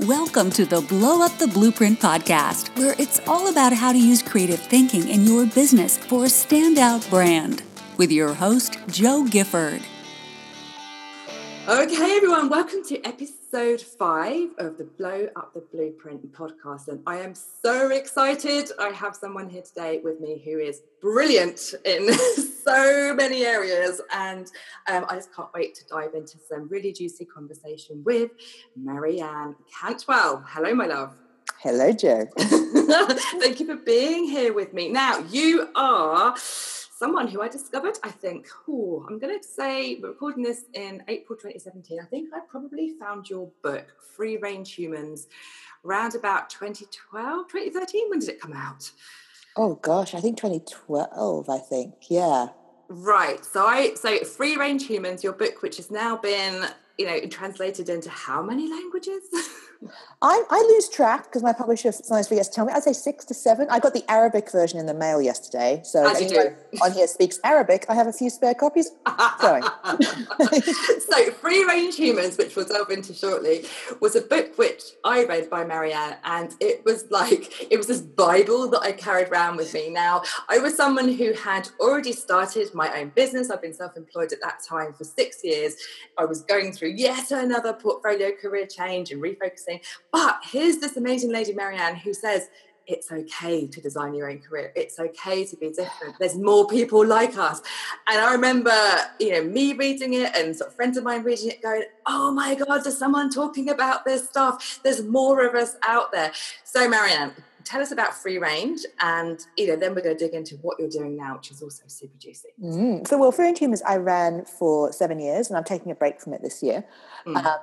Welcome to the Blow Up the Blueprint podcast, where it's all about how to use creative thinking in your business for a standout brand. With your host, Jo Gifford. Okay, everyone, welcome to episode five of the Blow Up the Blueprint podcast. And I am so excited. I have someone here today with me who is brilliant in so many areas. And um, I just can't wait to dive into some really juicy conversation with Marianne Cantwell. Hello, my love. Hello, Jo. Thank you for being here with me. Now, you are someone who I discovered, I think, oh, I'm going to say, we're recording this in April 2017. I think I probably found your book, Free Range Humans, around about 2012, 2013. When did it come out? Oh gosh, I think 2012, I think. Yeah. Right. So I so Free Range Humans, your book, which has now been, you know, translated into how many languages? I, I lose track because my publisher sometimes forgets to tell me. I'd say six to seven. I got the Arabic version in the mail yesterday. So As on here speaks Arabic. I have a few spare copies going. so Free Range Humans, which we'll delve into shortly, was a book which I read by Marianne, and it was like it was this Bible that I carried around with me. Now, I was someone who had already started my own business. I've been self-employed at that time for six years. I was going through yet another portfolio career change and refocusing but here's this amazing lady, Marianne, who says, it's okay to design your own career. It's okay to be different. There's more people like us. And I remember, you know, me reading it and sort of friends of mine reading it going, oh my God, there's someone talking about this stuff. There's more of us out there. So, Marianne, tell us about free range and you know then we're going to dig into what you're doing now which is also super juicy mm. so well free range humans i ran for seven years and i'm taking a break from it this year mm. um,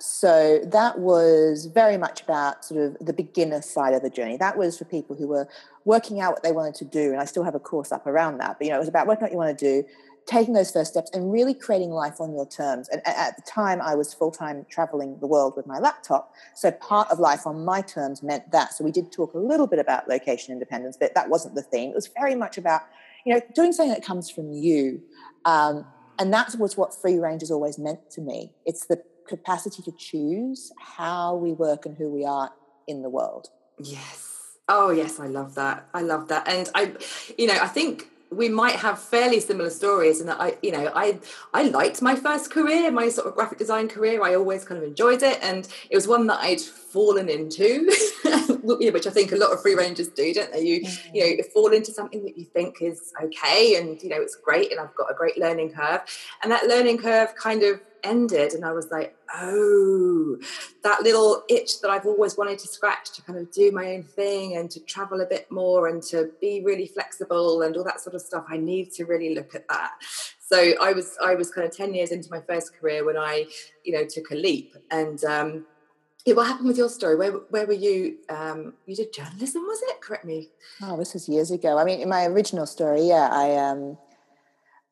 so that was very much about sort of the beginner side of the journey. That was for people who were working out what they wanted to do, and I still have a course up around that. But you know, it was about working out what you want to do, taking those first steps, and really creating life on your terms. And at the time, I was full time traveling the world with my laptop, so part of life on my terms meant that. So we did talk a little bit about location independence, but that wasn't the theme. It was very much about you know doing something that comes from you. Um, and that was what free range has always meant to me. It's the capacity to choose how we work and who we are in the world. Yes. Oh, yes, I love that. I love that. And I, you know, I think we might have fairly similar stories and i you know i i liked my first career my sort of graphic design career i always kind of enjoyed it and it was one that i'd fallen into which i think a lot of free rangers do don't they you mm-hmm. you know fall into something that you think is okay and you know it's great and i've got a great learning curve and that learning curve kind of ended and I was like, oh, that little itch that I've always wanted to scratch to kind of do my own thing and to travel a bit more and to be really flexible and all that sort of stuff. I need to really look at that. So I was I was kind of 10 years into my first career when I, you know, took a leap. And um yeah, what happened with your story? Where where were you? Um, you did journalism, was it? Correct me. Oh, this was years ago. I mean, in my original story, yeah, I um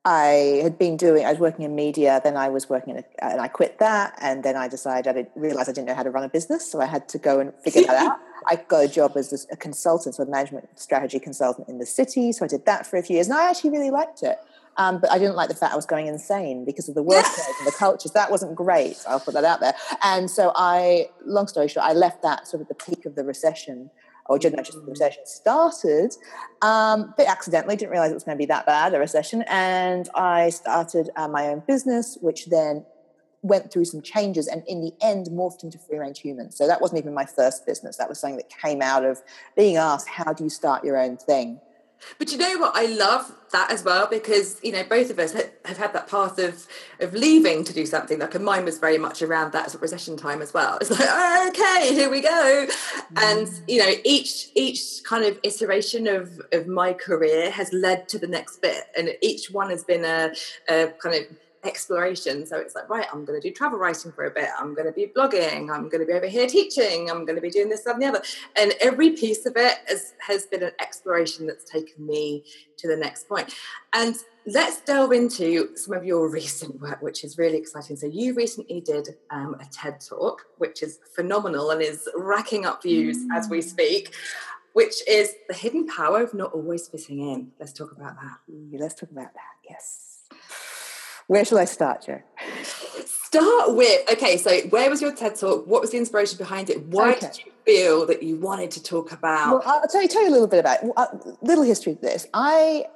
I had been doing, I was working in media, then I was working in, a, and I quit that. And then I decided, I didn't realize I didn't know how to run a business. So I had to go and figure that out. I got a job as a consultant, so a management strategy consultant in the city. So I did that for a few years and I actually really liked it. Um, but I didn't like the fact I was going insane because of the workload and the cultures. That wasn't great. I'll put that out there. And so I, long story short, I left that sort of at the peak of the recession or just the recession started, um, but accidentally didn't realize it was going to be that bad a recession. And I started uh, my own business, which then went through some changes and in the end morphed into free range humans. So that wasn't even my first business. That was something that came out of being asked, how do you start your own thing? But you know what? I love that as well because you know both of us have had that path of of leaving to do something. Like, and mine was very much around that sort of recession time as well. It's like, okay, here we go. And mm. you know, each each kind of iteration of of my career has led to the next bit, and each one has been a, a kind of exploration. So it's like, right, I'm going to do travel writing for a bit. I'm going to be blogging. I'm going to be over here teaching. I'm going to be doing this, that, and the other. And every piece of it has, has been an exploration that's taken me to the next point. And let's delve into some of your recent work, which is really exciting. So you recently did um, a TED talk, which is phenomenal and is racking up views mm. as we mm. speak which is the hidden power of not always fitting in. Let's talk about that. Let's talk about that. Yes. Where shall I start, Jo? start with okay. So, where was your TED talk? What was the inspiration behind it? Why okay. did you feel that you wanted to talk about? Well, I'll tell you, tell you a little bit about it. Uh, little history of this. I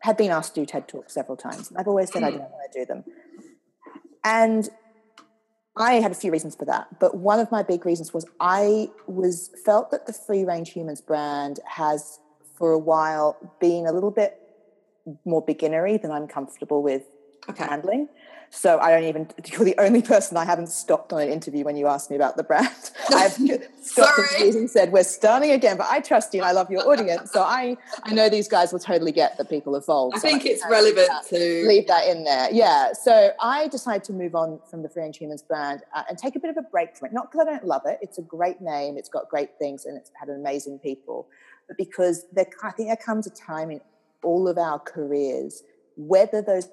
have been asked to do TED talks several times. and I've always said. I don't want to do them, and I had a few reasons for that, but one of my big reasons was I was felt that the free range humans brand has for a while been a little bit more beginnery than I'm comfortable with okay. handling. So I don't even, you're the only person I haven't stopped on an interview when you asked me about the brand. I've stopped interviews and said, we're starting again, but I trust you and I love your audience. So I, I know these guys will totally get that people evolve. I so think I it's relevant to leave that in there. Yeah. So I decided to move on from the Free Range Humans brand uh, and take a bit of a break from it. Not because I don't love it. It's a great name. It's got great things and it's had amazing people, but because there, I think there comes a time in all of our careers, whether those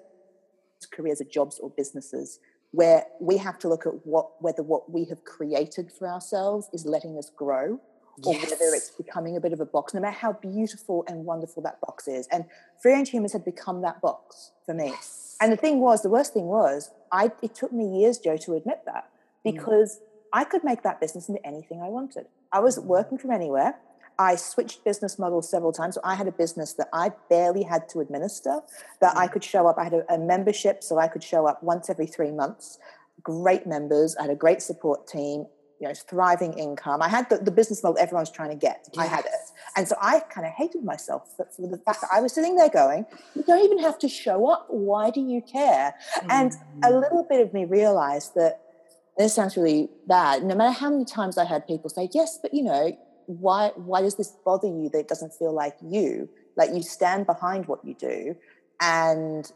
careers are jobs or businesses where we have to look at what whether what we have created for ourselves is letting us grow or yes. whether it's becoming a bit of a box, no matter how beautiful and wonderful that box is. And free range humans had become that box for me. Yes. And the thing was, the worst thing was, I it took me years, Jo, to admit that mm. because mm. I could make that business into anything I wanted. I was mm. working from anywhere. I switched business models several times. So I had a business that I barely had to administer, that I mm. could show up. I had a, a, membership, so I could show up once every three months. Great members. I had a great support team. You know, thriving income. I had the, the business model everyone's trying to get. Yes. I had it, and so I kind of hated myself for, for, the fact that I was sitting there going, "You don't even have to show up. Why do you care?" Mm. And a mm. little bit of me realized that this sounds really bad. No matter how many times I had people say, "Yes, but you know, why why does this bother you that it doesn't feel like you? Like you stand behind what you do and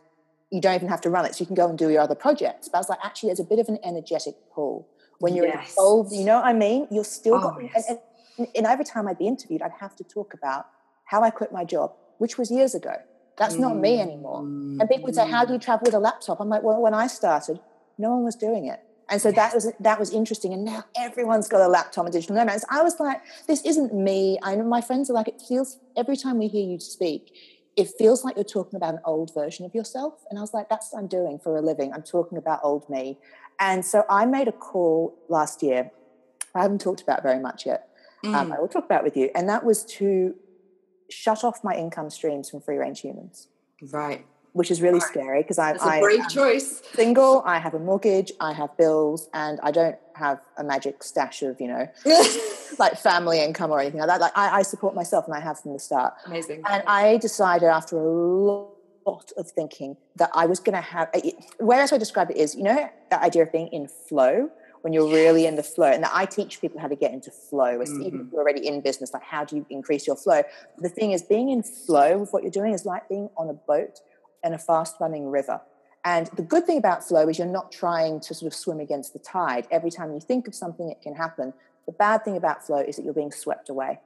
you don't even have to run it. So you can go and do your other projects. But i was like actually there's a bit of an energetic pull when you're yes. involved. You know what i mean? You're still oh, got, yes. and, and, and, every time i'd be interviewed i'd have to talk about how i quit my job which was years ago. That's mm. not me anymore. And people would say how do you travel with a laptop? I'm like well when i started no one was doing it and so that was that was interesting. And now everyone's got a laptop and digital nomads. I was like, this isn't me. I know my friends are like, it feels every time we hear you speak, it feels like you're talking about an old version of yourself. And I was like, that's what I'm doing for a living. I'm talking about old me. And so I made a call last year. I haven't talked about very much yet. Um, mm. Um, I will talk about with you. And that was to shut off my income streams from free range humans. Right which is really scary because I, I brave choice. Single, I have a mortgage, I have bills, and I don't have a magic stash of you know like family income or anything like that. Like I, I, support myself, and I have from the start. Amazing. And I decided after a lot of thinking that I was going to have. Whereas I describe it is, you know, that idea of being in flow when you're really in the flow. And that I teach people how to get into flow, mm-hmm. even if you're already in business, like how do you increase your flow? The thing is, being in flow with what you're doing is like being on a boat in a fast running river. And the good thing about flow is you're not trying to sort of swim against the tide. Every time you think of something, it can happen. The bad thing about flow is that you're being swept away.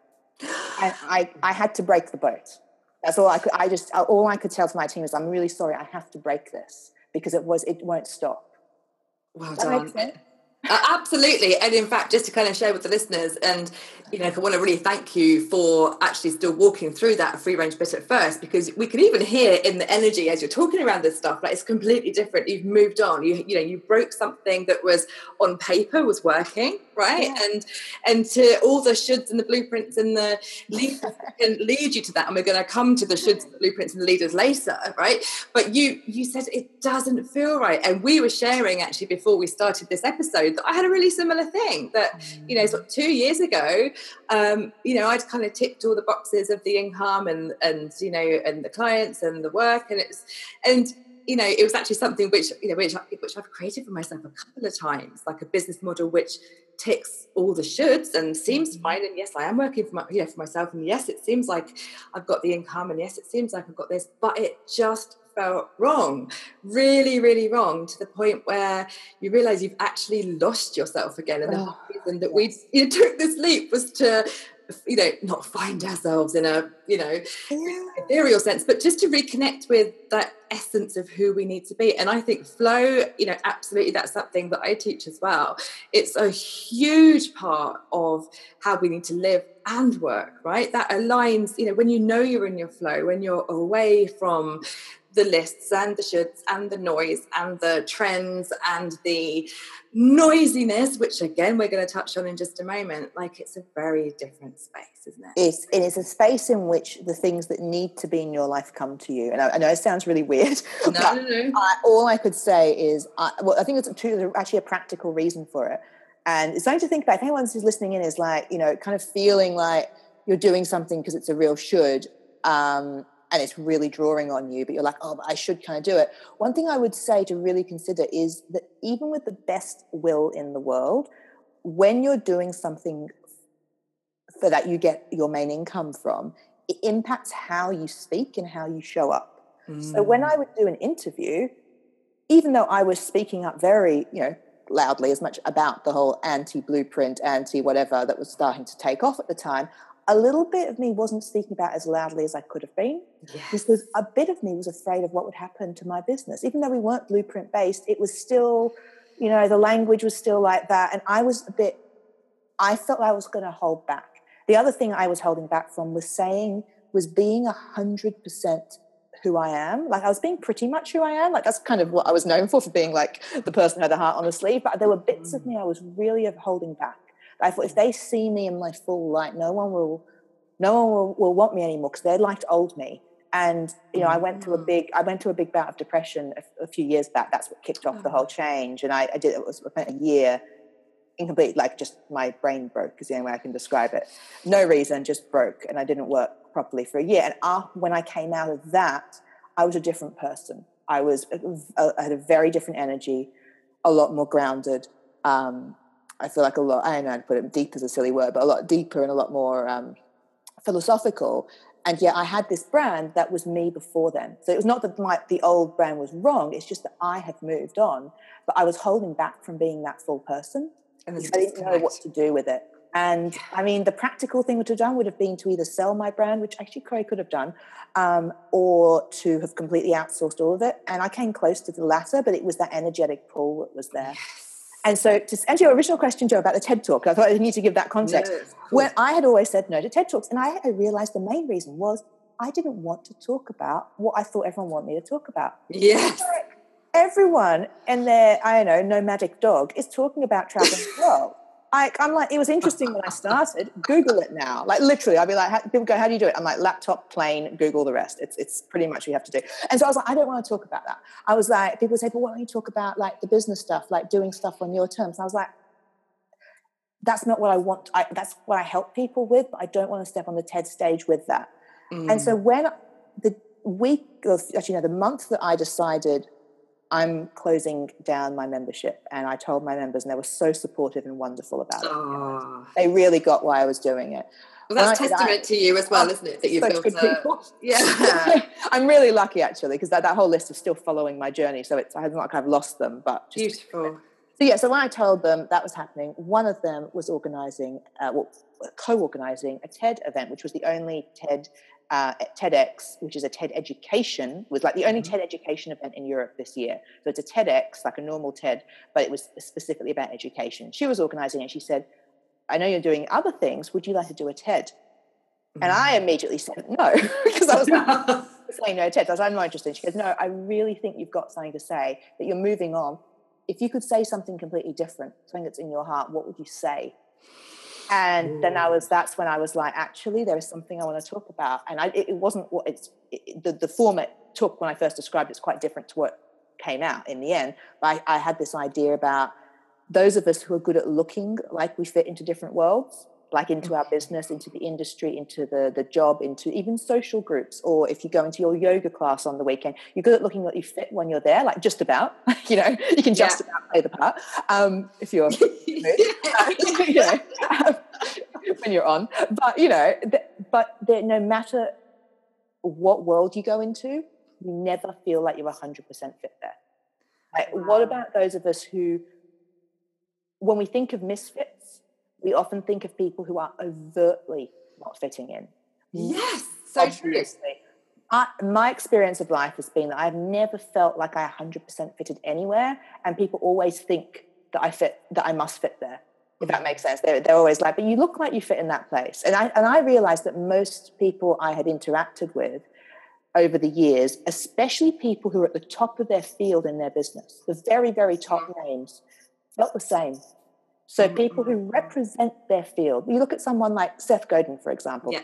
And I, I had to break the boat. That's all I could. I just all I could tell to my team is, I'm really sorry. I have to break this because it was it won't stop. Well done. Absolutely. And in fact, just to kind of share with the listeners, and you know, I want to really thank you for actually still walking through that free range bit at first, because we can even hear in the energy as you're talking around this stuff, like it's completely different. You've moved on. You you know, you broke something that was on paper was working, right? Yeah. And and to all the shoulds and the blueprints and the leaders can lead you to that. And we're going to come to the shoulds, and the blueprints, and the leaders later, right? But you you said it doesn't feel right, and we were sharing actually before we started this episode that I had a really similar thing that, you know, sort of two years ago, um, you know, I'd kind of ticked all the boxes of the income and, and, you know, and the clients and the work and it's, and, you know, it was actually something which, you know, which, which I've created for myself a couple of times, like a business model which ticks all the shoulds and seems mm-hmm. fine. And yes, I am working for my, you know, for myself. And yes, it seems like I've got the income. And yes, it seems like I've got this, but it just felt wrong, really, really wrong, to the point where you realize you've actually lost yourself again. And the whole reason that we you took this leap was to you know not find ourselves in a you know yeah. ethereal sense but just to reconnect with that essence of who we need to be. And i think flow you know absolutely that's something that i teach as well. It's a huge part of how we need to live and work right? That aligns you know when you know you're in your flow when you're away from the lists and the shoulds and the noise and the trends and the noisiness, which again we're going to touch on in just a moment. Like it's a very different space, isn't it? It's it is a space in which the things that need to be in your life come to you. And I, I know it sounds really weird. No, no, no. I, all I could say is, I, well, I think it's true, actually a practical reason for it. And it's something to think about. If anyone who's listening in is like, you know, kind of feeling like you're doing something because it's a real should, um, and it's really drawing on you, but you're like, oh, I should kind of do it. One thing I would say to really consider is that even with the best will in the world, when you're doing something for that you get your main income from, it impacts how you speak and how you show up. Mm. So when I would do an interview, even though I was speaking up very, you know, loudly as much about the whole anti blueprint, anti whatever that was starting to take off at the time, a little bit of me wasn't speaking about as loudly as I could have been yes. because a bit of me was afraid of what would happen to my business. Even though we weren't blueprint based, it was still, you know, the language was still like that. And I was a bit, I felt I was going to hold back. The other thing I was holding back from was saying, was being a hundred percent who I am. Like I was being pretty much who I am. Like that's kind of what I was known for, for being like the person who had the heart on the sleeve. But there were bits of mm. me I was really holding back. I thought if they see me in my full light, no one will, no one will, will want me anymore because they liked old me. And you know, I went to a mm. big, I went to a big bout of depression a, a few years back. That's what kicked off the whole change. And I, I did it was a year incomplete, like just my brain broke is the only way I can describe it. No reason, just broke, and I didn't work properly for a year. And after, when I came out of that, I was a different person. I was, I had a very different energy, a lot more grounded. Um, I feel like a lot, I don't know how to put it, deep is a silly word, but a lot deeper and a lot more um, philosophical. And yet I had this brand that was me before then. So it was not that my, the old brand was wrong, it's just that I had moved on, but I was holding back from being that full person. And I didn't know what to do with it. And I mean, the practical thing to have done would have been to either sell my brand, which actually Crow could have done, um, or to have completely outsourced all of it. And I came close to the latter, but it was that energetic pull that was there. Yes. And so, to answer your original question, Jo, about the TED Talk, I thought I need to give that context. Yes, when I had always said no to TED Talks, and I, I realized the main reason was I didn't want to talk about what I thought everyone wanted me to talk about. Yes. Everyone and their, I don't know, nomadic dog is talking about traveling the world. I, am like, it was interesting when I started. Google it now. Like literally, I'd be like, people go, how do you do it? I'm like, laptop, plane, Google the rest. It's it's pretty much what you have to do. And so I was like, I don't want to talk about that. I was like, people say, but why don't you talk about like the business stuff, like doing stuff on your terms? And I was like, that's not what I want. I, that's what I help people with, but I don't want to step on the TED stage with that. Mm. And so mm. when the week, of, actually, no, the month that I decided I'm closing down my membership. And I told my members, and they were so supportive and wonderful about it. Oh. They really got why I was doing it. Well, that's testament I, to you as well, isn't it? That you've built a, Yeah. I'm really lucky actually, because that, that whole list is still following my journey. So it's I haven't like I've lost them, but just, beautiful. So yeah, so when I told them that was happening, one of them was organizing, uh, well, co-organizing a TED event, which was the only TED uh, TEDx, which is a TED education, was like the only mm-hmm. TED education event in Europe this year. So it's a TEDx, like a normal TED, but it was specifically about education. She was organizing it. She said, I know you're doing other things. Would you like to do a TED? Mm-hmm. And I mm-hmm. immediately said no, because I was like, saying no TED. I was, like, I'm not interested. She goes, No, I really think you've got something to say, that you're moving on. If you could say something completely different, something that's in your heart, what would you say? And then I was that's when I was like, actually, there is something I want to talk about, and I, it, it wasn't what it's it, the the form it took when I first described it's quite different to what came out in the end. But I, I had this idea about those of us who are good at looking like we fit into different worlds like into our business, into the industry, into the, the job, into even social groups, or if you go into your yoga class on the weekend, you're good at looking like you fit when you're there, like just about, you know, you can just yeah. about play the part um, if you're, you know, um, when you're on. But, you know, th- but no matter what world you go into, you never feel like you're 100% fit there. Like, wow. what about those of us who, when we think of misfits, we often think of people who are overtly not fitting in. Yes, so Obviously. true. I, my experience of life has been that I've never felt like I 100% fitted anywhere, and people always think that I fit, that I must fit there. If that makes sense, they're, they're always like, "But you look like you fit in that place." And I and I realized that most people I had interacted with over the years, especially people who are at the top of their field in their business, the very, very top mm-hmm. names, felt the same. So mm-hmm. people who represent their field, you look at someone like Seth Godin, for example. Yeah.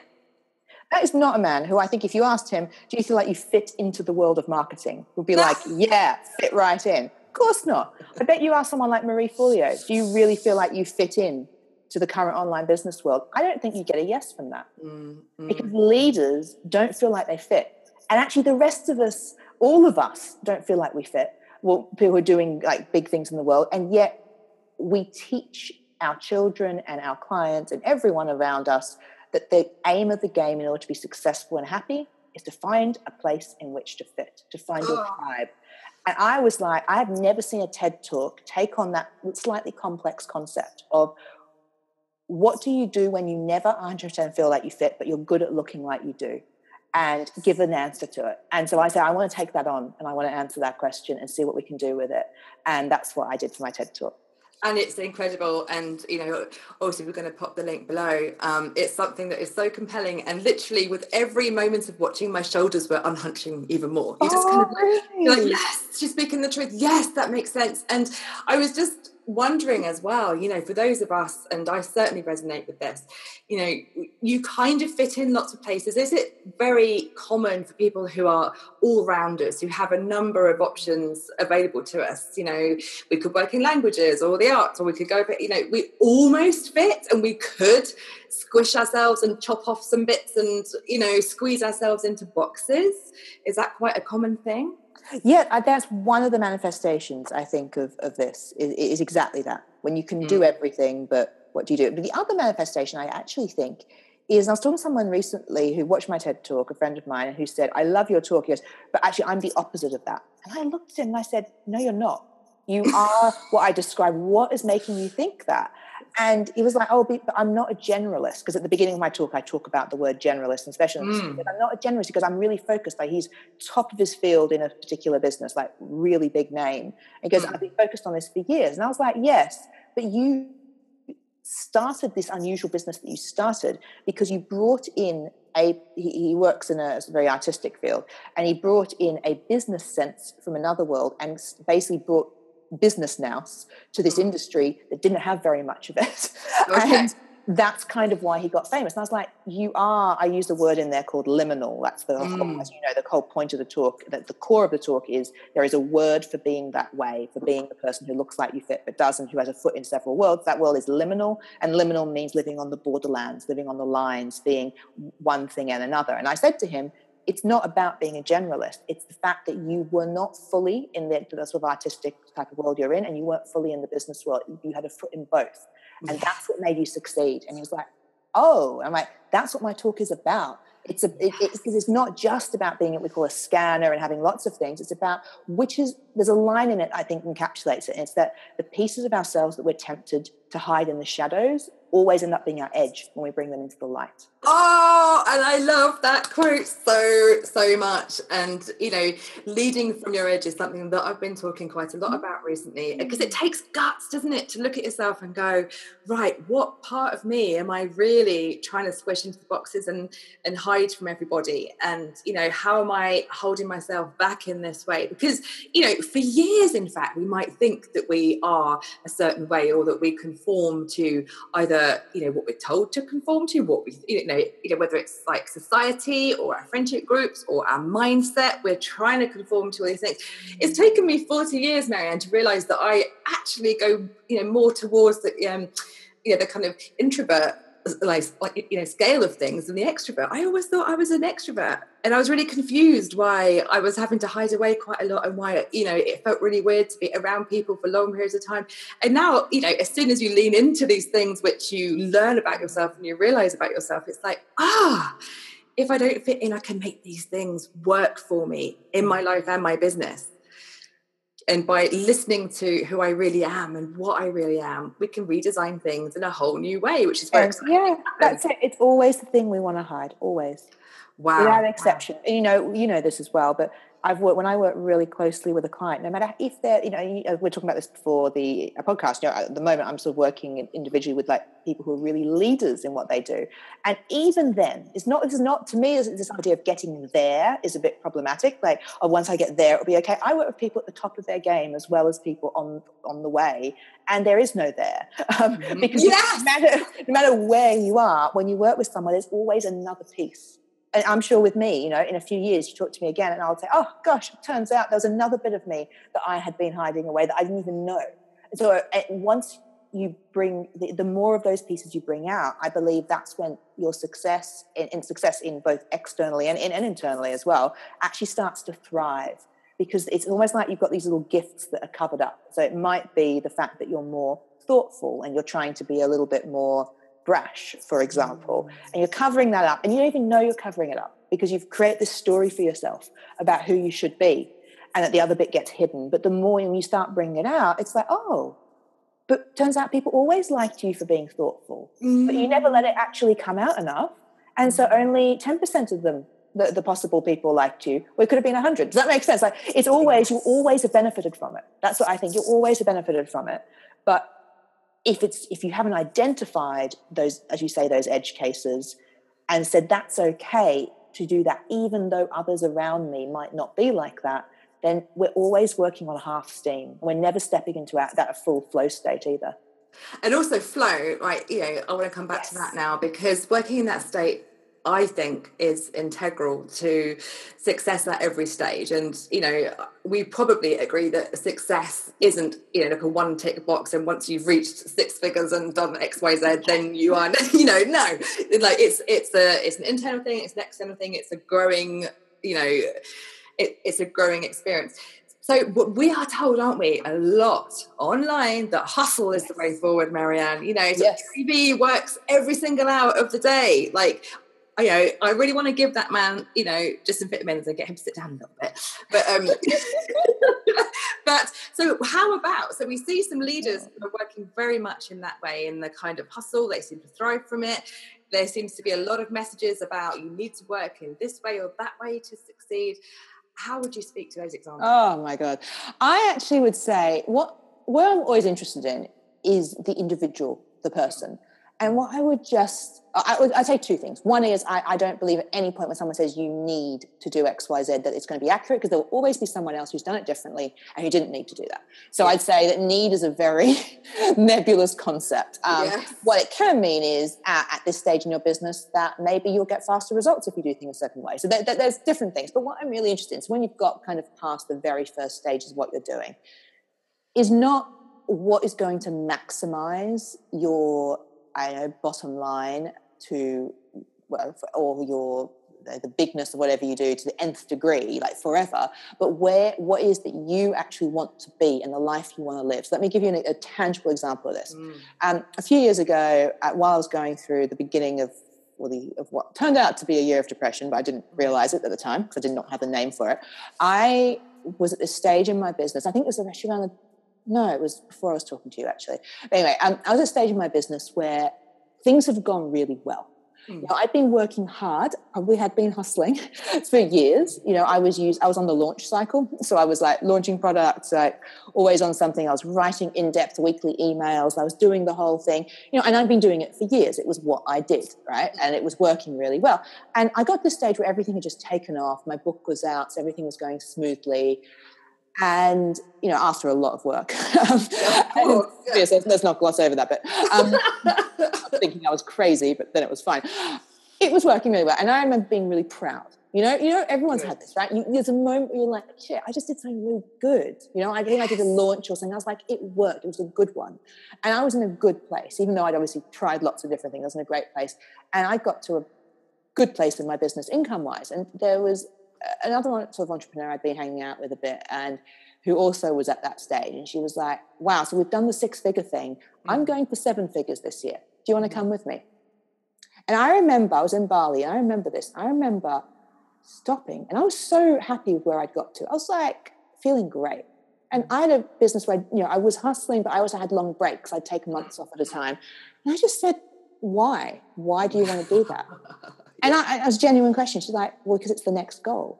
That is not a man who I think if you asked him, do you feel like you fit into the world of marketing? Would be like, yeah, fit right in. Of course not. I bet you ask someone like Marie Forleo, do you really feel like you fit in to the current online business world? I don't think you get a yes from that. Mm-hmm. Because leaders don't feel like they fit. And actually the rest of us, all of us, don't feel like we fit. Well, people who are doing like big things in the world, and yet we teach our children and our clients and everyone around us that the aim of the game in order to be successful and happy is to find a place in which to fit, to find your oh. tribe. And I was like, I have never seen a TED talk take on that slightly complex concept of what do you do when you never 100% feel like you fit, but you're good at looking like you do? And give an answer to it. And so I said, I want to take that on and I want to answer that question and see what we can do with it. And that's what I did for my TED talk and it's incredible. And you know obviously we're going to pop the link below. Um, it's something that is so compelling. And literally with every moment of watching my shoulders were unhunching even more. You just oh, kind of like, really? like yes she's speaking the truth. Yes that makes sense. And i was just wondering as well, you know, for those of us, and I certainly resonate with this, you know, you kind of fit in lots of places. Is it very common for people who are all rounders, who have a number of options available to us? You know, we could work in languages or the arts, or we could go, but, you know, we almost fit and we could squish ourselves and chop off some bits and, you know, squeeze ourselves into boxes. Is that quite a common thing? Yeah, that's one of the manifestations I think of of this is, is exactly that. When you can mm. do everything, but what do you do? But the other manifestation I actually think is I was talking to someone recently who watched my TED talk, a friend of mine, who said, I love your talk. He goes, but actually I'm the opposite of that. And I looked at him and I said, No, you're not. You are what I describe. What is making you think that? And he was like, Oh, but I'm not a generalist. Because at the beginning of my talk, I talk about the word generalist and specialist. Mm. I'm not a generalist because I'm really focused. Like he's top of his field in a particular business, like really big name. And he goes, mm. I've been focused on this for years. And I was like, Yes, but you started this unusual business that you started because you brought in a he, he works in a, a, very artistic field and he brought in a business sense from another world and basically brought business nous to this industry that didn't have very much of it. Okay. And that's kind of why he got famous. And I was like, you are, I use a word in there called liminal. That's the, mm. whole, as you know, the whole point of the talk, that the core of the talk is there is a word for being that way, for being the person who looks like you fit but doesn't, who has a foot in several worlds. That world is liminal. And liminal means living on the borderlands, living on the lines, being one thing and another. And I said to him, it's not about being a generalist. It's the fact that you were not fully in the, the sort of artistic type of world you're in, and you weren't fully in the business world. You had a foot in both, and mm. that's what made you succeed. And he was like, "Oh," I'm like, "That's what my talk is about." It's a it, it's because it's not just about being what we call a scanner and having lots of things. It's about which is there's a line in it I think encapsulates it. And it's that the pieces of ourselves that we're tempted to hide in the shadows always end up being our edge when we bring them into the light. Oh, and I love that quote so, so much. And, you know, leading from your edge is something that I've been talking quite a lot mm-hmm. about recently because it takes guts, doesn't it, to look at yourself and go, right, what part of me am I really trying to squish into the boxes and, and hide from everybody? And, you know, how am I holding myself back in this way? Because, you know, for years, in fact, we might think that we are a certain way or that we conform to either, you know, what we're told to conform to, what we, you know, you know, whether it's like society or our friendship groups or our mindset, we're trying to conform to all these things. It's taken me 40 years, Marianne, to realize that I actually go, you know, more towards the, um, you know, the kind of introvert like, like you know scale of things than the extrovert. I always thought i was an extrovert and i was really confused why i was having to hide away quite a lot and why you know it felt really weird to be around people for long periods of time. And now you know as soon as you lean into these things which you learn about yourself and you realize about yourself it's like ah if i don't fit in i can make these things work for me in my life and my business and by listening to who I really am and what I really am, we can redesign things in a whole new way, which is very exciting. Yeah, that's it. It's always the thing we want to hide, always. Wow. Without exception. Wow. You know, you know this as well, but I've worked when I work really closely with a client, no matter if they're, you know, uh, we're talking about this before the podcast. You know, at the moment, I'm sort of working individually with like people who are really leaders in what they do, and even then, it's not. It's not to me. This idea of getting there is a bit problematic. Like, oh, once I get there, it'll be okay. I work with people at the top of their game as well as people on on the way, and there is no there um, Mm-hmm. because Yes! no matter no matter where you are, when you work with someone, there's always another piece and I'm sure with me, you know, in a few years, you talk to me again, and I'll say, "Oh gosh, it turns out there was another bit of me that I had been hiding away that I didn't even know." And so, uh, once you bring the, the more of those pieces you bring out, I believe that's when your success in, in success in both externally and, and, and internally as well actually starts to thrive because it's almost like you've got these little gifts that are covered up. So it might be the fact that you're more thoughtful and you're trying to be a little bit more brash, for example, and you're covering that up, and you don't even know you're covering it up because you've created this story for yourself about who you should be, and that the other bit gets hidden. But the more you start bringing it out, it's like, oh, but turns out people always liked you for being thoughtful, but you never let it actually come out enough, and so only ten percent of them. The, the possible people liked you. Well, it could have been 100. Does that make sense? Like, it's always, you always have benefited from it. That's what I think. You always have benefited from it. But if it's if you haven't identified those as you say those edge cases and said that's okay to do that even though others around me might not be like that then we're always working on half steam. We're never stepping into that, that full flow state either. And also flow right you know i want to come back to that now because working in that state i think is integral to success at every stage and you know we probably agree that success isn't you know like a one tick box and once you've reached six figures and done xyz then you are you know no like it's it's a it's an internal thing it's an external thing it's a growing you know it, it's a growing experience so we are told, aren't we, a lot online that hustle is the way forward, Marianne. You know, Yes. TV works every single hour of the day. Like, you know, I really want to give that man, you know, just some vitamins and get him to sit down a little bit. But um but so how about so we see some leaders who are working very much in that way in the kind of hustle, they seem to thrive from it. There seems to be a lot of messages about you need to work in this way or that way to succeed. How would you speak to those examples? oh my god i actually would say what where i'm always interested in is the individual the person and what i would just I would I'd say two things. One is I, I don't believe at any point when someone says you need to do X, Y, Z that it's going to be accurate because there will always be someone else who's done it differently and who didn't need to do that. So I'd say that need is a very nebulous concept. Um. What it can mean is at, at this stage in your business that maybe you'll get faster results if you do things a certain way. So there, there- there's different things. But what I'm really interested in is when you've got kind of past the very first stages of what you're doing, is not what is going to maximize your I know bottom line to well for, or your the, bigness of whatever you do to the nth degree like forever but where what is that you actually want to be and the life you want to live so let me give you an, a tangible example of this Mm. um, a few years ago uh, while i was going through the beginning of well, the, of what turned out to be a year of depression, but I didn't realize it at the time because I did not have the name for it. I was at this stage in my business. I think it was actually around the, no, it was before I was talking to you actually. But anyway, um, I was at a stage in my business where things have gone really well. Mm. You know, I'd been working hard. Probably had been hustling for years. You know, I was used. I was on the launch cycle, so I was like launching products, like always on something. I was writing in-depth weekly emails. I was doing the whole thing. You know, and I'd been doing it for years. It was what I did, right? And it was working really well. And I got to the stage where everything had just taken off. My book was out, so everything was going smoothly. And you know, after a lot of work, course, yeah. yes, let's, not gloss over that. But um, I was thinking I was crazy, but then it was fine. It was working really well, and I remember being really proud. You know, you know, everyone's had this, right? You, there's a moment where you're like, "Shit, I just did something really good." You know, I think I did a launch or something. I was like, "It worked. It was a good one," and I was in a good place, even though I'd obviously tried lots of different things. I was in a great place, and I got to a good place in my business income wise. And there was another one, sort of entrepreneur I'd been hanging out with a bit, and who also was at that stage. And she was like, "Wow, so we've done the six figure thing. I'm mm. going for seven figures this year. Do you want to mm. come with me?" And I remember I was in Bali. And I remember this. I remember stopping, and I was so happy with where I'd got to. I was like feeling great. And I had a business where you know I was hustling, but I also had long breaks. I'd take months off at a time. And I just said, "Why? Why do you want to do that?" And I, I was a genuine question. She's like, "Well, because it's the next goal."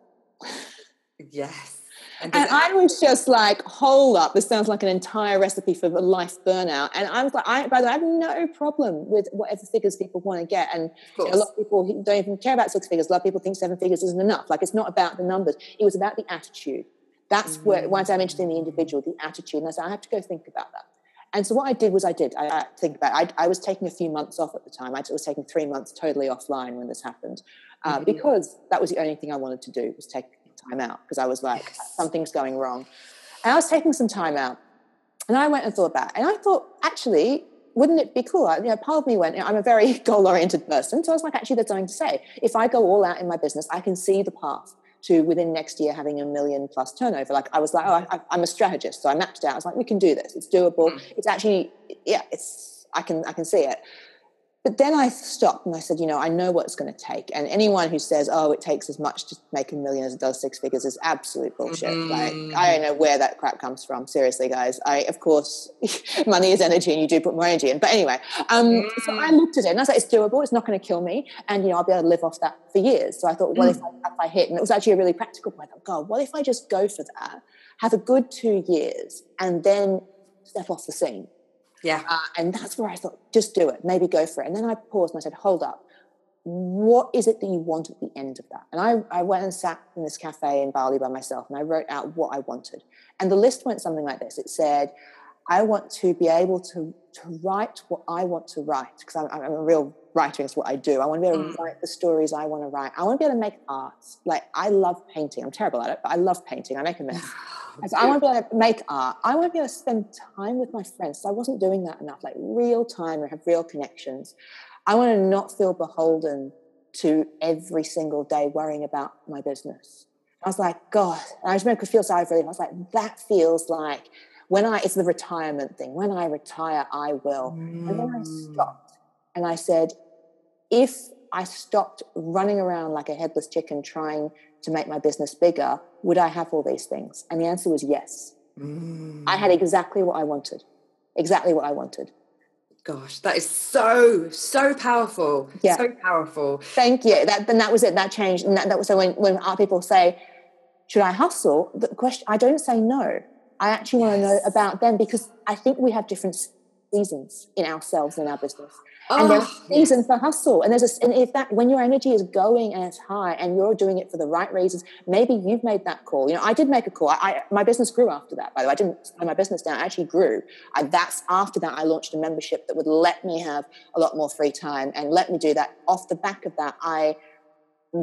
Yes. And, and I was just like, hold up, this sounds like an entire recipe for life burnout. And I was like, I, by the way, I have no problem with whatever figures people want to get. And you know, a lot of people don't even care about six figures. A lot of people think seven figures isn't enough. Like, it's not about the numbers, it was about the attitude. That's mm-hmm. where, once I'm interested in the individual, the attitude. And I said, I have to go think about that. And so what I did was I did, I, I think about it. I, I, was taking a few months off at the time. I was taking three months totally offline when this happened uh, mm-hmm. because that was the only thing I wanted to do was take time out because I was like, yes. something's going wrong. And I was taking some time out and I went and thought about it. And I thought, actually, wouldn't it be cool? You know, part of me went, you know, I'm a very goal oriented person. So I was like, actually, there's something to say. If I go all out in my business, I can see the path to within next year having a million plus turnover. Like I was like, oh, I, am a strategist, so I mapped it out. I was like, we can do this. It's doable. Mm. It's actually, yeah, it's I can I can see it. But then I stopped and I said, you know, I know what it's going to take. And anyone who says, oh, it takes as much to make a million as it does six figures is absolute bullshit. Mm-hmm. Like, I don't know where that crap comes from. Seriously, guys. I, of course, money is energy and you do put more energy in. But anyway, um, mm-hmm. so I mm. looked at it and I was like, it's doable. It's not going to kill me. And, you know, I'll be able to live off that for years. So I thought, well, mm. if, I, if I hit, and it was actually a really practical point. I thought, God, what if I just go for that, have a good two years, and then step off the scene? Yeah. Uh, and that's where I thought, just do it, maybe go for it. And then I paused and I said, hold up. What is it that you want at the end of that? And I, I went and sat in this cafe in Bali by myself and I wrote out what I wanted. And the list went something like this it said, I want to be able to, to write what I want to write because I'm, I'm, a real writer. It's what I do. I want to be able to mm. write the stories I want to write. I want to be able to make art. Like I love painting. I'm terrible at it, but I love painting. I make a mess. So I want to be able to make art. I want to be able to spend time with my friends. So I wasn't doing that enough, like real time and have real connections. I want to not feel beholden to every single day worrying about my business. I was like, God, and I just remember feel sorry for them. I was like, that feels like when I, it's the retirement thing. When I retire, I will. Mm. And then I mm. stopped and I said, if I stopped running around like a headless chicken trying to make my business bigger, would I have all these things? And the answer was yes. Mm. I had exactly what I wanted. Exactly what I wanted. Gosh, that is so so powerful. Yeah. So powerful. Thank you. That then that was it. That changed. And that, that was so when when our people say, "Should I hustle?" The question I don't say no. I actually yes. want to know about them because I think we have different seasons in ourselves and our business. Oh, and there's a reason yes. for hustle. And there's a, and if that when your energy is going and it's high and you're doing it for the right reasons, maybe you've made that call. You know, I did make a call. I, I my business grew after that. By the way, I didn't slow my business down. I actually grew. I, that's after that I launched a membership that would let me have a lot more free time and let me do that. Off the back of that, I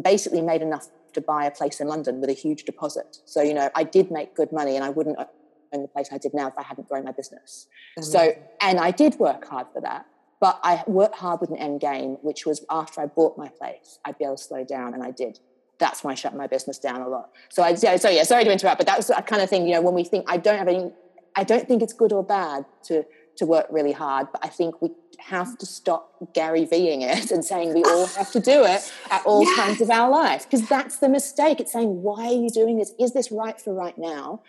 basically made enough to buy a place in London with a huge deposit. So you know, I did make good money, and I wouldn't own the place I did now if I hadn't grown my business. Amazing. So, and I did work hard for that. But I worked hard with an end game, which was after I bought my place, I'd be able to slow down, and I did. That's when I shut my business down a lot. So I, so yeah, sorry to interrupt, but that was that kind of thing. You know, when we think I don't have any, I don't think it's good or bad to to work really hard, but I think we have to stop Gary Ving it and saying we all have to do it at all times of our life because that's the mistake. It's saying, why are you doing this? Is this right for right now?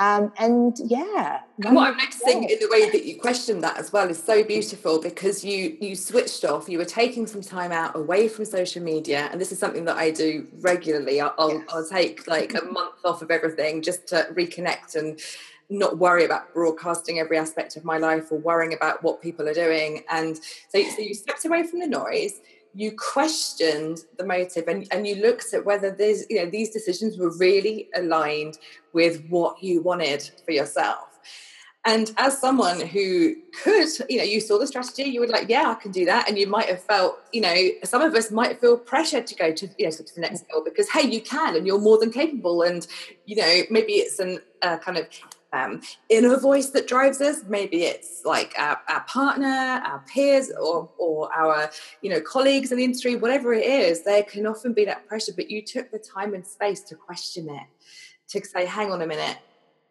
Um, and yeah. And what I'm noticing in the way that you question that as well is so beautiful because you you switched off. You were taking some time out away from social media, and this is something that I do regularly. I'll, I'll, yes. I'll take like a month off of everything just to reconnect and not worry about broadcasting every aspect of my life or worrying about what people are doing. And so, so you stepped away from the noise you questioned the motive and, and you looked at whether these you know these decisions were really aligned with what you wanted for yourself. And as someone who could you know you saw the strategy you were like yeah i can do that. And you might have felt you know some of us might feel pressured to go to you know to the next level because hey you can and you're more than capable and you know maybe it's an uh, kind of um, inner voice that drives us. Maybe it's like our, our partner, our peers, or, or our you know colleagues in the industry. Whatever it is, there can often be that pressure. But you took the time and space to question it, to say, "Hang on a minute."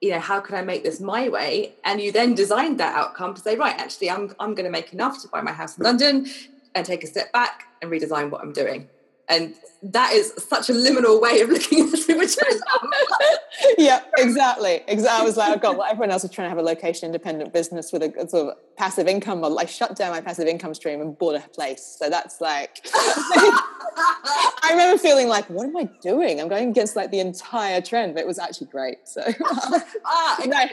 You know, how can I make this my way? And you then designed that outcome to say, right, actually, I'm I'm going to make enough to buy my house in London and take a step back and redesign what I'm doing and that is such a liminal way of looking at it which yeah exactly exactly. I was like oh god well everyone else is trying to have a location independent business with a sort of passive income model. I shut down my passive income stream and bought a place. So that's like, I remember feeling like, what am I doing? I'm going against like the entire trend, but it was actually great. So ah, no,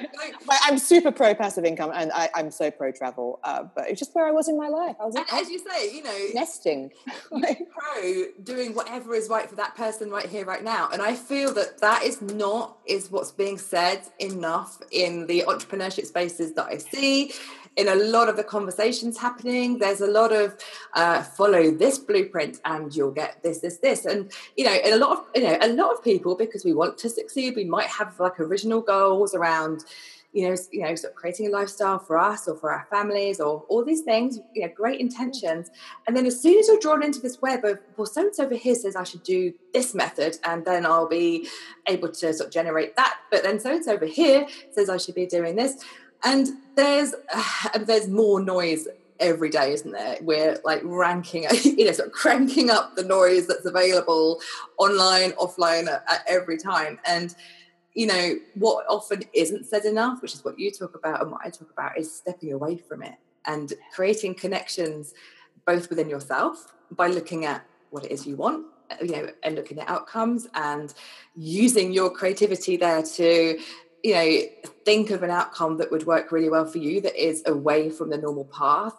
I'm super pro passive income and I, am so pro travel, uh, but it's just where I was in my life. I was, and as you say, you know, nesting. pro doing whatever is right for that person right here, right now. And I feel that that is not is what's being said enough in the entrepreneurship spaces that I see in a lot of the conversations happening. There's a lot of uh, follow this blueprint and you'll get this this this. And you know in a lot of you know a lot of people because we want to succeed we might have like original goals around you know you know sort of creating a lifestyle for us or for our families or all these things you know great intentions. And then as soon as you're drawn into this web of well so and so over here says i should do this method and then i'll be able to sort of generate that. But then so and so over here says i should be doing this and there's uh, there's more noise every day, isn't there? We're like ranking, you know, sort of cranking up the noise that's available online, offline at, at every time. And you know what often isn't said enough, which is what you talk about and what I talk about, is stepping away from it and creating connections both within yourself by looking at what it is you want you know and looking at outcomes and using your creativity there to you know think of an outcome that would work really well for you that is away from the normal path.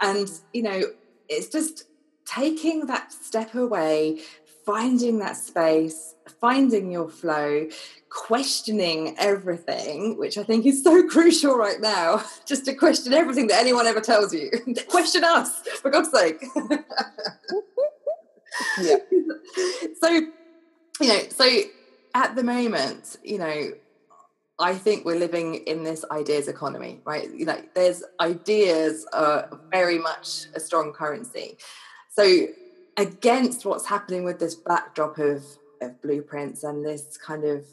And you know it's just taking that step away finding that space finding your flow questioning everything which i think is so crucial right now just to question everything that anyone ever tells you. Question us for god's sake. Yeah. So you know so at the moment you know I think we're living in this ideas economy, right? Know, there's ideas are very much a strong currency. So against what's happening with this backdrop of, of blueprints and this kind of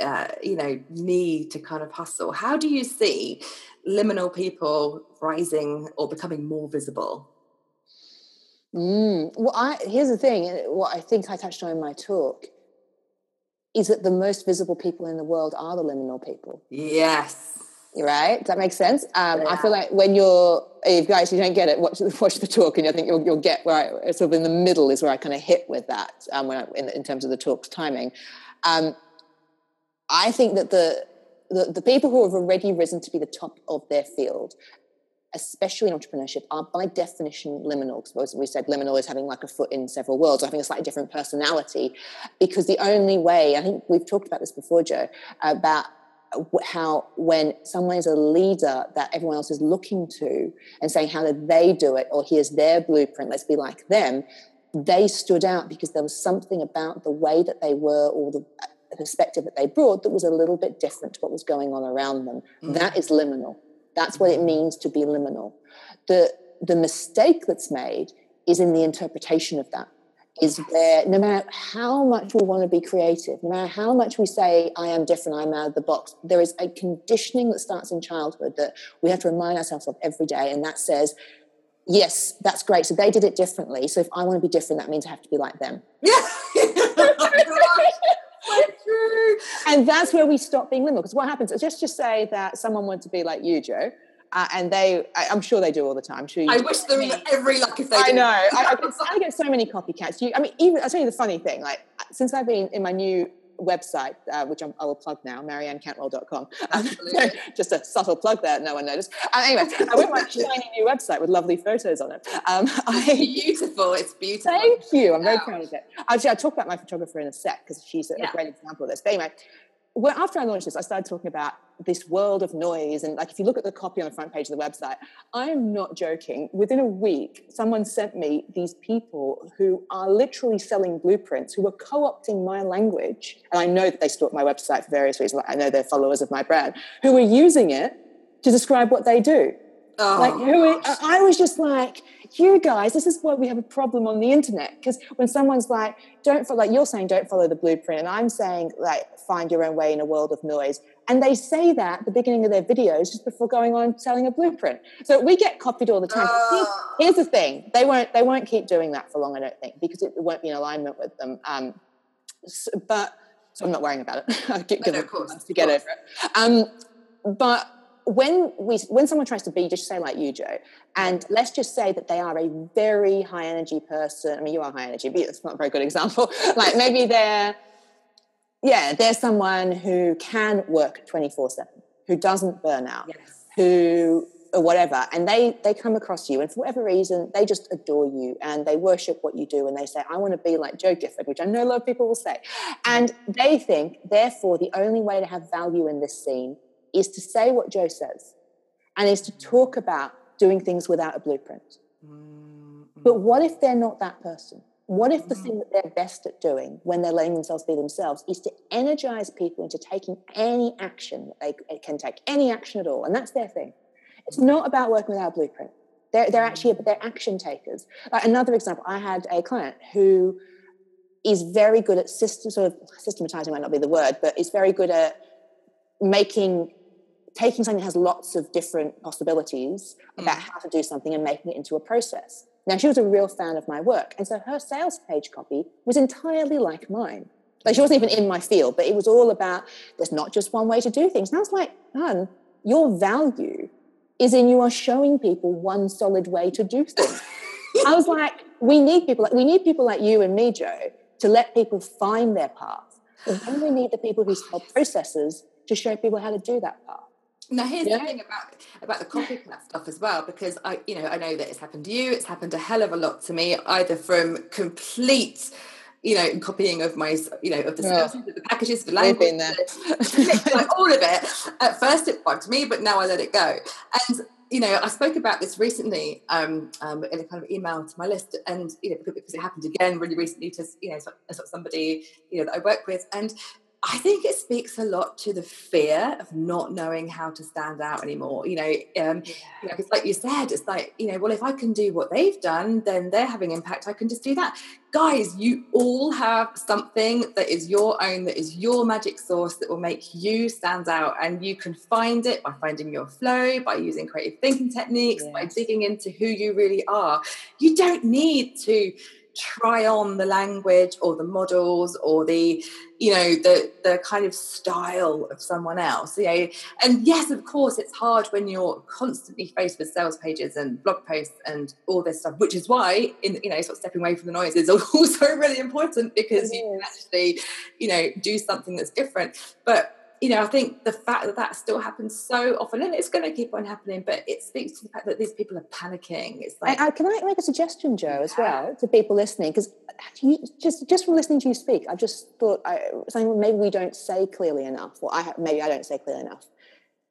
uh, you know need to kind of hustle, how do you see liminal people rising or becoming more visible? Mm, well, I, here's the thing. What I think I touched on in my talk is that the most visible people in the world are the liminal people. Yes. Right? Does that make sense? Um, yeah. I feel like when you're, if guys, you don't get it, watch, watch the talk and I think you'll, you'll get where I, sort of in the middle is where I kind of hit with that um, when I, in, in, terms of the talk's timing. Um, I think that the, the, the people who have already risen to be the top of their field especially in entrepreneurship, are by definition liminal. Because we said liminal is having like a foot in several worlds, or having a slightly different personality. Because the only way, I think we've talked about this before, Jo, about how when someone is a leader that everyone else is looking to and saying how did they do it or here's their blueprint let's be like them they stood out because there was something about the way that they were or the perspective that they brought that was a little bit different to what was going on around them mm. that is liminal that's what it means to be liminal. The, the mistake that's made is in the interpretation of that. Is there, no matter how much we want to be creative, no matter how much we say, I am different, I'm out of the box, there is a conditioning that starts in childhood that we have to remind ourselves of every day. And that says, yes, that's great. So they did it differently. So if I want to be different, that means I have to be like them. Oh yeah. And that's where we stop being liminal. Because what happens is just just say that someone wants to be like you, Jo. Uh, and they, I, am sure they do all the time. I'm sure I wish them every luck if they. I know. I, I, get, I, get, so many copycats. You, I mean, even I'll tell you the funny thing. Like since I've been in my new website, uh, which I'm, i will plug now, mariannecantwell.com. Um, just a subtle plug there, no one noticed. Uh, anyway, I went my shiny new website with lovely photos on it. Um, I, beautiful, it's beautiful. Thank you, I'm very proud of it. Actually, I'll talk about my photographer in a sec because she's a, yeah. a great example of this. But anyway, well, after I launched this, I started talking about this world of noise. And like, if you look at the copy on the front page of the website, I'm not joking. Within a week, someone sent me these people who are literally selling blueprints, who are co-opting my language. And I know that they stalk my website for various reasons. Like I know they're followers of my brand, who are using it to describe what they do. Oh, like who I was just like, you guys, this is why we have a problem on the internet. Because when someone's like, don't follow, like you're saying, don't follow the blueprint, and I'm saying, like, find your own way in a world of noise. And they say that at the beginning of their videos just before going on selling a blueprint. So we get copied all the time. Uh, here's, the thing: they won't they won't keep doing that for long. I don't think because it won't be in alignment with them. Um, so, but so I'm not worrying about it. I give, give no, them course, to get over it. Um, but when we when someone tries to be just say like you jo and let's just say that they are a very high energy person i mean you are high energy but it's not a very good example. Like maybe they're yeah they're someone who can work 24 7 who doesn't burn out yes. who or whatever and they they come across you and for whatever reason they just adore you and they worship what you do and they say i want to be like jo gifford which i know a lot of people will say. And they think therefore the only way to have value in this scene is to say what Jo says and is to talk about doing things without a blueprint. Mm-hmm. But what if they're not that person? What if the mm-hmm. thing that they're best at doing when they're letting themselves be themselves is to energize people into taking any action that they can take, any action at all? And that's their thing. It's not about working without a blueprint. They're, they're actually they're action takers. Like another example, I had a client who is very good at system, sort of systematizing might not be the word, but is very good at making taking something that has lots of different possibilities mm. about how to do something and making it into a process. Now, she was a real fan of my work. And so her sales page copy was entirely like mine. Like she wasn't even in my field, but it was all about there's not just one way to do things. And I was like, man, your value is in you are showing people one solid way to do things. I was like, we need people like we need people like you and me, Jo, to let people find their path. And then we need the people who sell processes to show people how to do that path. Now here's yeah. the thing about about the copycat stuff as well, because I, you know, I know that it's happened to you. It's happened a hell of a lot to me, either from complete, you know, copying of my, you know, of the yeah. of the packages, the language, like all of it. At first, it bugged me, but now I let it go. And you know, I spoke about this recently um, um, in a kind of email to my list, and you know, because it happened again really recently to you know somebody you know that I work with, and I think it speaks a lot to the fear of not knowing how to stand out anymore. You know, um, you know, it's like you said, it's like you know, well, if I can do what they've done, then they're having impact. I can just do that, guys. You all have something that is your own, that is your magic source that will make you stand out, and you can find it by finding your flow, by using creative thinking techniques, yes. by digging into who you really are. You don't need to try on the language or the models or the you know the the kind of style of someone else you know? And yes of course it's hard when you're constantly faced with sales pages and blog posts and all this stuff which is why in you know sort of stepping away from the noise is also really important because you can actually you know do something that's different. But you know, I think the fact that that still happens so often, and it's going to keep on happening, but it speaks to the fact that these people are panicking. It's like, I, I, can I make a suggestion, Jo, as well to people listening? Because just just from listening to you speak, I just thought I, something maybe we don't say clearly enough, or I maybe I don't say clearly enough.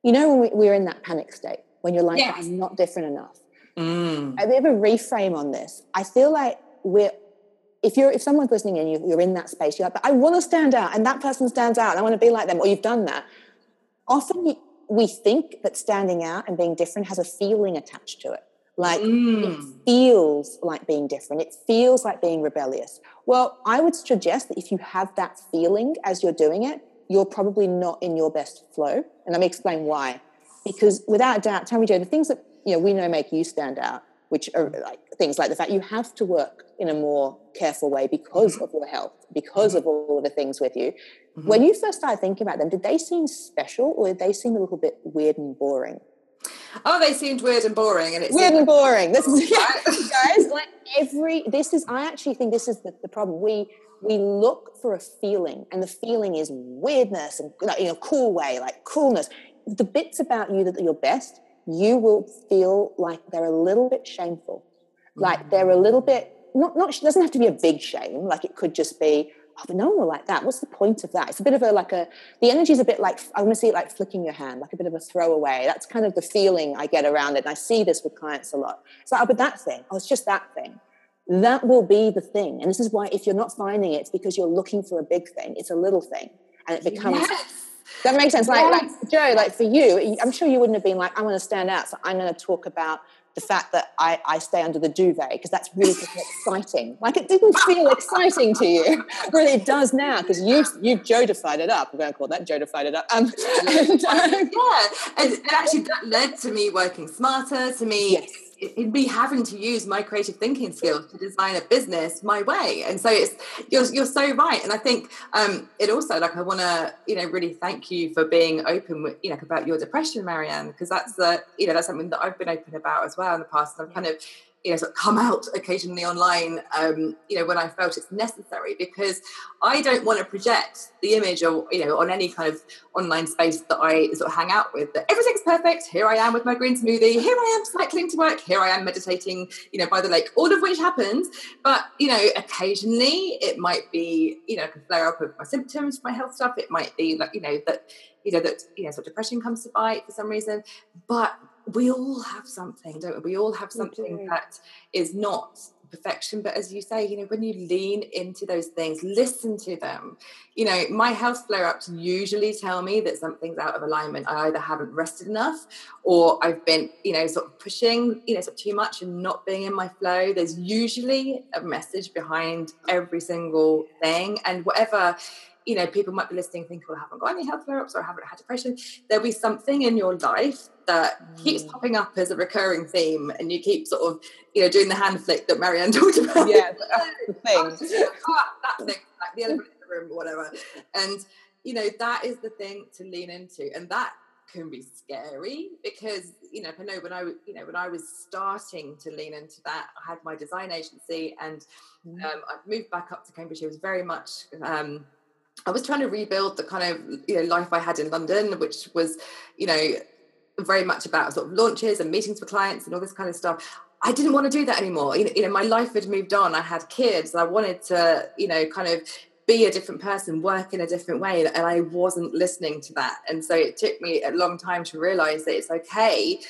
You know, when we, we're in that panic state, when you're like, yes. I'm not different enough. Mm. I have a reframe on this. I feel like we're if you're if someone's listening and you, are in that space, you're like, but I want to stand out, and that person stands out, and I want to be like them, or you've done that. Often we think that standing out and being different has a feeling attached to it. Like mm. it feels like being different. It feels like being rebellious. Well, I would suggest that if you have that feeling as you're doing it, you're probably not in your best flow. And let me explain why. Because without doubt, tell me, Jo, the things that you know we know make you stand out, which are like things like the fact you have to work in a more careful way because mm-hmm. of your health, because mm-hmm. of all of the things with you. Mm-hmm. When you first started thinking about them, did they seem special or did they seem a little bit weird and boring? Oh, they seemed weird and boring, and it's weird and boring. This is guys, like every. This is. I actually think this is the, the problem. We we look for a feeling, and the feeling is weirdness and like, in a cool way, like coolness. The bits about you that are your best, you will feel like they're a little bit shameful like they're a little bit not not doesn't have to be a big shame. Like it could just be oh, but no one will like that. What's the point of that? It's a bit of a like a the energy is a bit like I want to see it like flicking your hand, like a bit of a throwaway. That's kind of the feeling I get around it. And I see this with clients a lot. It's like, oh, but that thing, oh, it's just that thing. That will be the thing. And this is why if you're not finding it, it's because you're looking for a big thing. It's a little thing. And it becomes yes. that makes sense. Like, yes. like Jo, like for you, I'm sure you wouldn't have been like, I want to stand out. So I'm going to talk about the fact that I, I stay under the duvet because that's really exciting. Like it didn't feel exciting to you, really it does now because you you Jodified it up. We're going to call that Jodified it up. Um, and, um, yeah, and, and, actually that led to me working smarter, to me. Yes. In me having to use my creative thinking skills to design a business my way. And so it's you're, you're so right. And i think um it also like i want to you know really thank you for being open with you know about your depression marianne because that's the you know that's something that i've been open about as well in the past. And i've kind of you know, sort of come out occasionally online, um, you know, when I felt it's necessary, because I don't want to project the image or, you know, on any kind of online space that I sort of hang out with, that everything's perfect. Here I am with my green smoothie. Here I am cycling to work. Here I am meditating, you know, by the lake, all of which happens. But, you know, occasionally it might be, you know, can flare up with my symptoms, my health stuff. It might be like, you know, that, you know, that, you know, sort of depression comes to bite for some reason. But we all have something, don't we? We all have something that is not perfection but as you say you know when you lean into those things listen to them. You know my health flare ups usually tell me that something's out of alignment. I either haven't rested enough or i've been you know sort of pushing you know sort of too much and not being in my flow. There's usually a message behind every single thing and whatever you know, people might be listening thinking, well, I haven't got any health flare ups or I haven't had depression. There'll be something in your life that mm. keeps popping up as a recurring theme and you keep sort of, you know, doing the hand flick that Marianne talked about. Yeah, the thing. that thing, like the elephant in the room, whatever. And, you know, that is the thing to lean into. And that can be scary because you know I know when I you know when I was starting to lean into that I had my design agency and mm. um, I moved back up to Cambridge it was very much um, I was trying to rebuild the kind of you know life I had in London, which was you know very much about sort of launches and meetings for clients and all this kind of stuff. I didn't want to do that anymore. You know, you know, my life had moved on. I had kids. I wanted to, you know, kind of be a different person, work in a different way, and I wasn't listening to that. And so it took me a long time to realize that it's okay,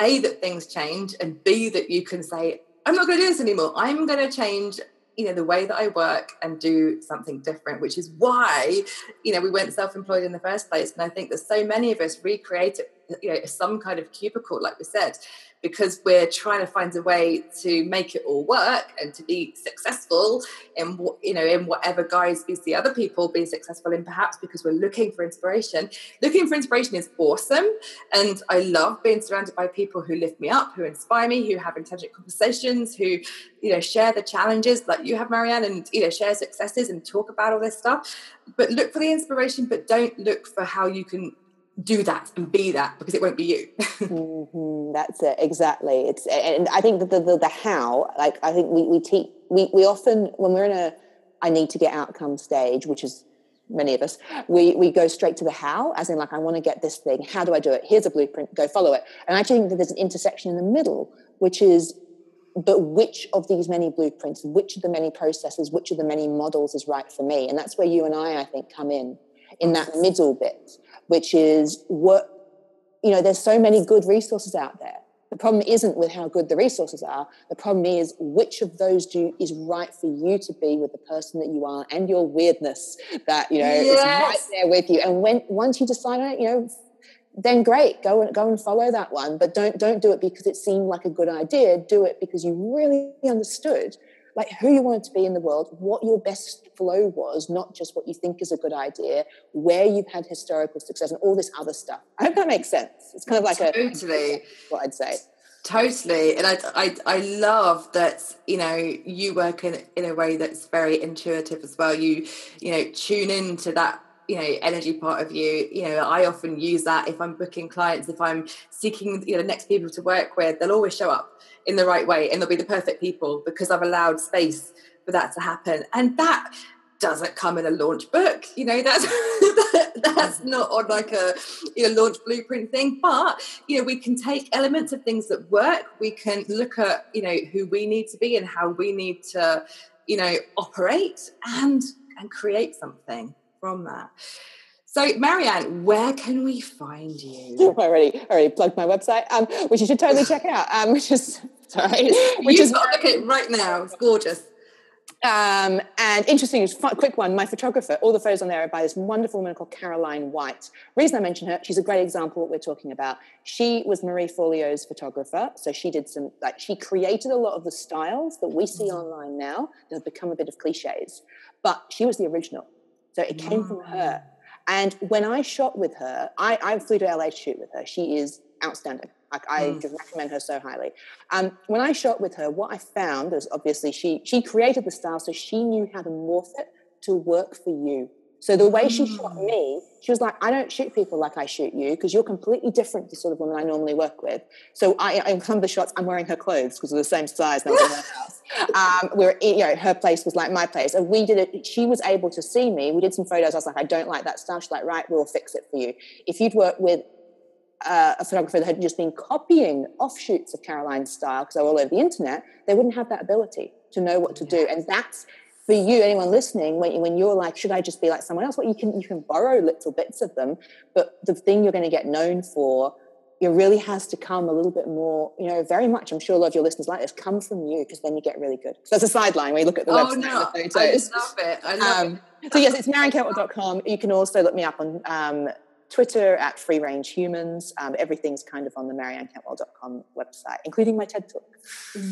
a that things change, and b that you can say, I'm not going to do this anymore. I'm going to change you know the way that i work and do something different which is why you know we went self-employed in the first place. And i think that so many of us recreate you know some kind of cubicle like we said because we're trying to find a way to make it all work and to be successful in you know in whatever guise we see other people be successful in perhaps because we're looking for inspiration. Looking for inspiration is awesome and i love being surrounded by people who lift me up who inspire me who have intelligent conversations who you know share the challenges like you have marianne and you know share successes and talk about all this stuff. But look for the inspiration but don't look for how you can do that and be that because it won't be you. mm-hmm, that's it exactly. It's and I think the, the the how like I think we we teach we we often when we're in a I need to get outcome stage, which is many of us, we we go straight to the how, as in like I want to get this thing. How do I do it? Here's a blueprint. Go follow it. And I think that there's an intersection in the middle, which is but which of these many blueprints, which of the many processes, which of the many models is right for me? And that's where you and I, I think, come in in that middle bit which is what, you know, there's so many good resources out there. The problem isn't with how good the resources are. The problem is which of those do is right for you to be with the person that you are and your weirdness that you know yes. is right there with you. And when once you decide on it, you know, then great, go and go and follow that one. But don't don't do it because it seemed like a good idea. Do it because you really understood like who you wanted to be in the world, what your best flow was, not just what you think is a good idea, where you've had historical success, and all this other stuff. I hope that makes sense. It's kind of like totally. a what I'd say. Totally, and I, I I love that you know you work in in a way that's very intuitive as well. You you know tune into that you know energy part of you you know i often use that if i'm booking clients if i'm seeking you know next people to work with they'll always show up in the right way and they'll be the perfect people because I've allowed space for that to happen. And that doesn't come in a launch book. You know, that's that's mm. not on like a you know launch blueprint thing. But you know, we can take elements of things that work. We can look at, you know, who we need to be and how we need to, you know, operate and and create something from that. So, Marianne, where can we find you? I already, already plugged my website, um, which you should totally check out. Um, which is sorry, which is look at it right now. It's gorgeous. Um, and interesting, fun, quick one. My photographer, all the photos on there are by this wonderful woman called Caroline White. Reason I mention her, she's a great example of what we're talking about. She was Marie Forleo's photographer, so she did some like she created a lot of the styles that we see mm. online now that have become a bit of cliches. But she was the original, so it came mm. from her. And when I shot with her, I, I flew to LA to shoot with her. She is outstanding. Like I mm. just recommend her so highly. Um, when I shot with her, what I found was obviously she she created the style, so she knew how to morph it to work for you. So the way she shot mm. me, she was like, I don't shoot people like I shoot you because you're completely different to the sort of women I normally work with. So I, in some of the shots, I'm wearing her clothes because we're the same size. Now in her. Um, we're, you know, her place was like my place, and we did it. She was able to see me. We did some photos. I was like, I don't like that style. She's like, right, we'll fix it for you. If you'd worked with uh, a photographer that had just been copying offshoots of Caroline's style because they were all over the internet, they wouldn't have that ability to know what to do. And that's for you, anyone listening, when, when you're like, should I just be like someone else? Well, you can you can borrow little bits of them, but the thing you're going to get known for, it really has to come a little bit more, you know, very much. I'm sure a lot of your listeners like this come from you because then you get really good. So that's a sideline when you look at the oh, website. No, the. I love it. I love um, it. So yes, it's mariannecantwell.com. You can also look me up on um, Twitter at Free Range Humans. Um, everything's kind of on the mariannecantwell.com website, including my TED Talk.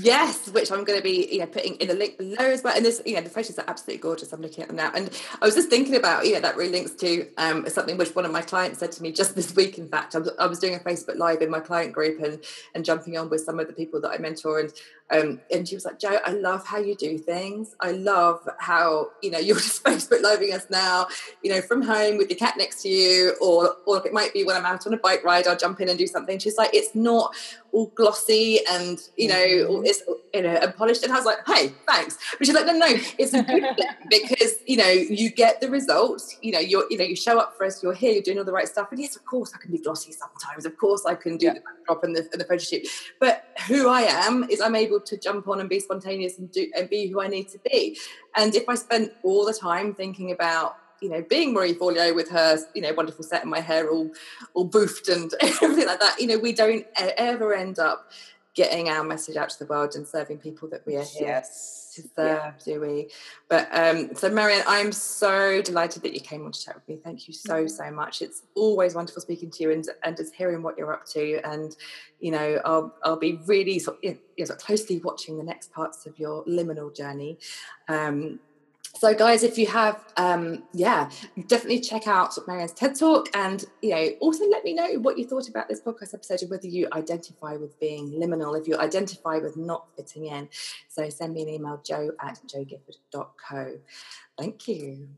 Yes, which I'm going to be, you know, putting in the link below as well. And this, you know, the photos are absolutely gorgeous. I'm looking at them now, and I was just thinking about, know, that really links to um, something which one of my clients said to me just this week. In fact, I was, I was doing a Facebook Live in my client group and and jumping on with some of the people that I mentor, and um, and she was like, Jo, I love how you do things. I love how, you know, you're just Facebook living us now, you know, from home with your cat next to you, or, or it might be when I'm out on a bike ride, I'll jump in and do something. She's like, it's not all glossy and, you know, mm-hmm. it's, you know, and polished. And I was like, hey, thanks. But she's like, no, no, it's a good thing because, you know, you get the results, you know, you're, you know, you show up for us, you're here, you're doing all the right stuff. And yes, of course I can be glossy sometimes. Of course I can do yeah. the backdrop and the, and the photo shoot. But who I am is I'm able to jump on and be spontaneous and do and be who I need to be. And if I spend all the time thinking about you know being Marie Forleo with her you know wonderful set and my hair all all boofed and everything like that, you know we don't ever end up getting our message out to the world and serving people that we are here. Yes to serve, yeah. do we? But um, so, Marianne, I'm so delighted that you came on to chat with me. Thank you so, mm-hmm. so much. It's always wonderful speaking to you and, and just hearing what you're up to. And, you know, I'll, I'll be really sort of, you know, sort of closely watching the next parts of your liminal journey. Um, so guys if you have um yeah definitely check out marianne's ted talk and you know also let me know what you thought about this podcast episode and whether you identify with being liminal if you identify with not fitting in. So send me an email jo at jogifford.co thank you